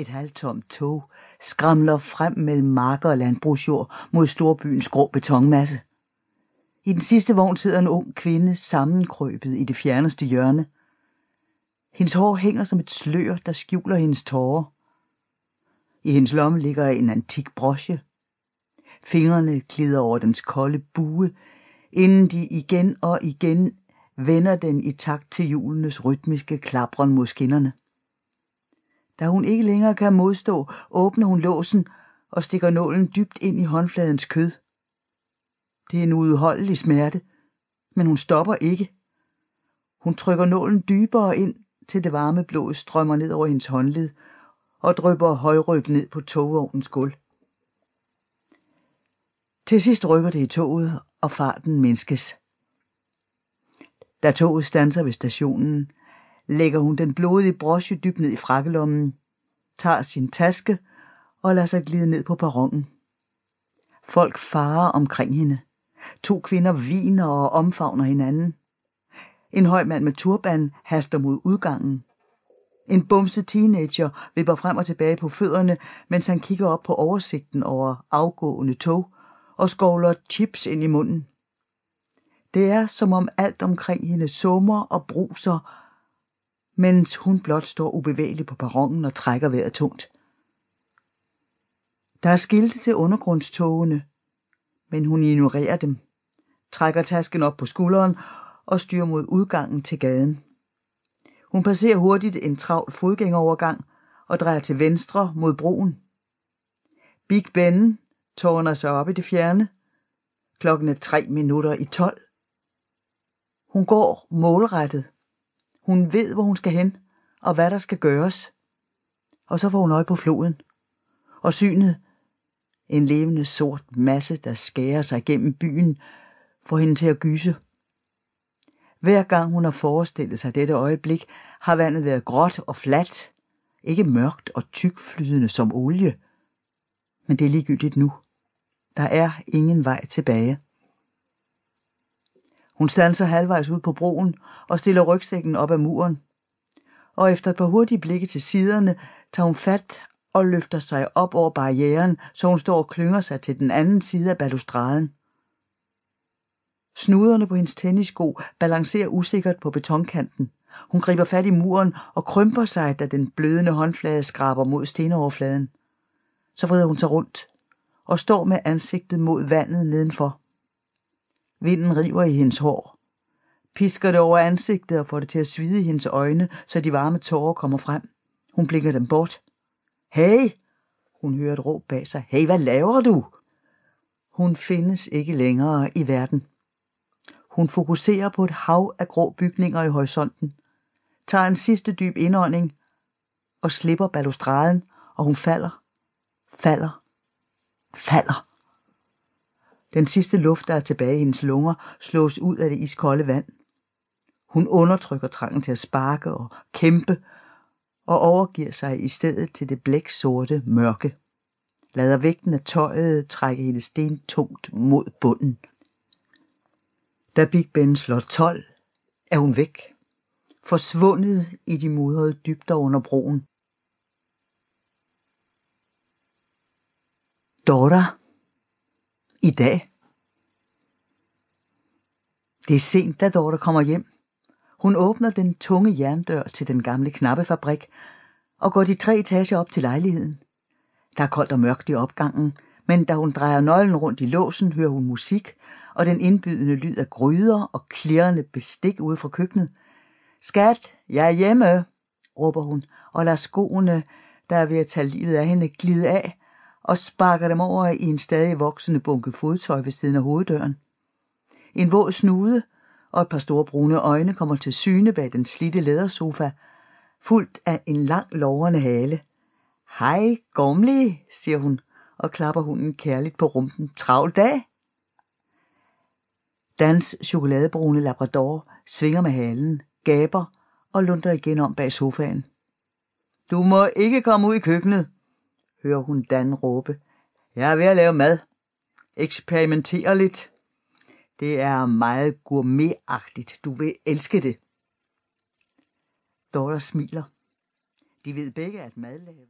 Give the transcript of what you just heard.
Et halvtomt tog skramler frem mellem marker og landbrugsjord mod storbyens grå betonmasse. I den sidste vogn sidder en ung kvinde sammenkrøbet i det fjerneste hjørne. Hendes hår hænger som et slør, der skjuler hendes tårer. I hendes lomme ligger en antik broche. Fingrene glider over dens kolde bue, inden de igen og igen vender den i takt til julenes rytmiske klapren mod skinnerne. Da hun ikke længere kan modstå, åbner hun låsen og stikker nålen dybt ind i håndfladens kød. Det er en udholdelig smerte, men hun stopper ikke. Hun trykker nålen dybere ind, til det varme blod strømmer ned over hendes håndled og drypper højryg ned på togvognens gulv. Til sidst rykker det i toget, og farten mindskes. Da toget standser ved stationen, lægger hun den blodige broche dybt ned i frakkelommen, tager sin taske og lader sig glide ned på perronen. Folk farer omkring hende. To kvinder viner og omfavner hinanden. En høj mand med turban haster mod udgangen. En bumset teenager vipper frem og tilbage på fødderne, mens han kigger op på oversigten over afgående tog og skovler chips ind i munden. Det er, som om alt omkring hende summer og bruser, mens hun blot står ubevægelig på perronen og trækker vejret tungt. Der er skilte til undergrundstogene, men hun ignorerer dem, trækker tasken op på skulderen og styrer mod udgangen til gaden. Hun passerer hurtigt en travl fodgængerovergang og drejer til venstre mod broen. Big Ben tårner sig op i det fjerne. Klokken er tre minutter i tolv. Hun går målrettet. Hun ved, hvor hun skal hen, og hvad der skal gøres. Og så får hun øje på floden. Og synet, en levende sort masse, der skærer sig gennem byen, får hende til at gyse. Hver gang hun har forestillet sig dette øjeblik, har vandet været gråt og fladt, ikke mørkt og tykflydende som olie. Men det er ligegyldigt nu. Der er ingen vej tilbage. Hun standser halvvejs ud på broen og stiller rygsækken op ad muren. Og efter et par hurtige blikke til siderne, tager hun fat og løfter sig op over barrieren, så hun står og klynger sig til den anden side af balustraden. Snuderne på hendes tennissko balancerer usikkert på betonkanten. Hun griber fat i muren og krymper sig, da den blødende håndflade skraber mod stenoverfladen. Så vrider hun sig rundt og står med ansigtet mod vandet nedenfor. Vinden river i hendes hår. Pisker det over ansigtet og får det til at svide i hendes øjne, så de varme tårer kommer frem. Hun blikker dem bort. Hey! Hun hører et råb bag sig. Hey, hvad laver du? Hun findes ikke længere i verden. Hun fokuserer på et hav af grå bygninger i horisonten, tager en sidste dyb indånding og slipper balustraden, og hun falder, falder, falder. Den sidste luft, der er tilbage i hendes lunger, slås ud af det iskolde vand. Hun undertrykker trangen til at sparke og kæmpe, og overgiver sig i stedet til det blæksorte mørke. Lader vægten af tøjet trække hende sten tungt mod bunden. Da Big Ben slår 12, er hun væk. Forsvundet i de mudrede dybder under broen. Dora. I dag. Det er sent, da Dorte kommer hjem. Hun åbner den tunge jerndør til den gamle knappefabrik og går de tre etager op til lejligheden. Der er koldt og mørkt i opgangen, men da hun drejer nøglen rundt i låsen, hører hun musik og den indbydende lyd af gryder og klirrende bestik ude fra køkkenet. Skat, jeg er hjemme, råber hun og lader skoene, der er ved at tage livet af hende, glide af og sparker dem over i en stadig voksende bunke fodtøj ved siden af hoveddøren. En våd snude og et par store brune øjne kommer til syne bag den slitte lædersofa, fuldt af en lang lovrende hale. Hej, Gomli, siger hun og klapper hunden kærligt på rumpen. Travl dag? Dans chokoladebrune labrador svinger med halen, gaber og lunder igen om bag sofaen. Du må ikke komme ud i køkkenet, hører hun Dan råbe. Jeg er ved at lave mad. Eksperimenter lidt. Det er meget gourmetagtigt. Du vil elske det. Dora smiler. De ved begge, at madlavning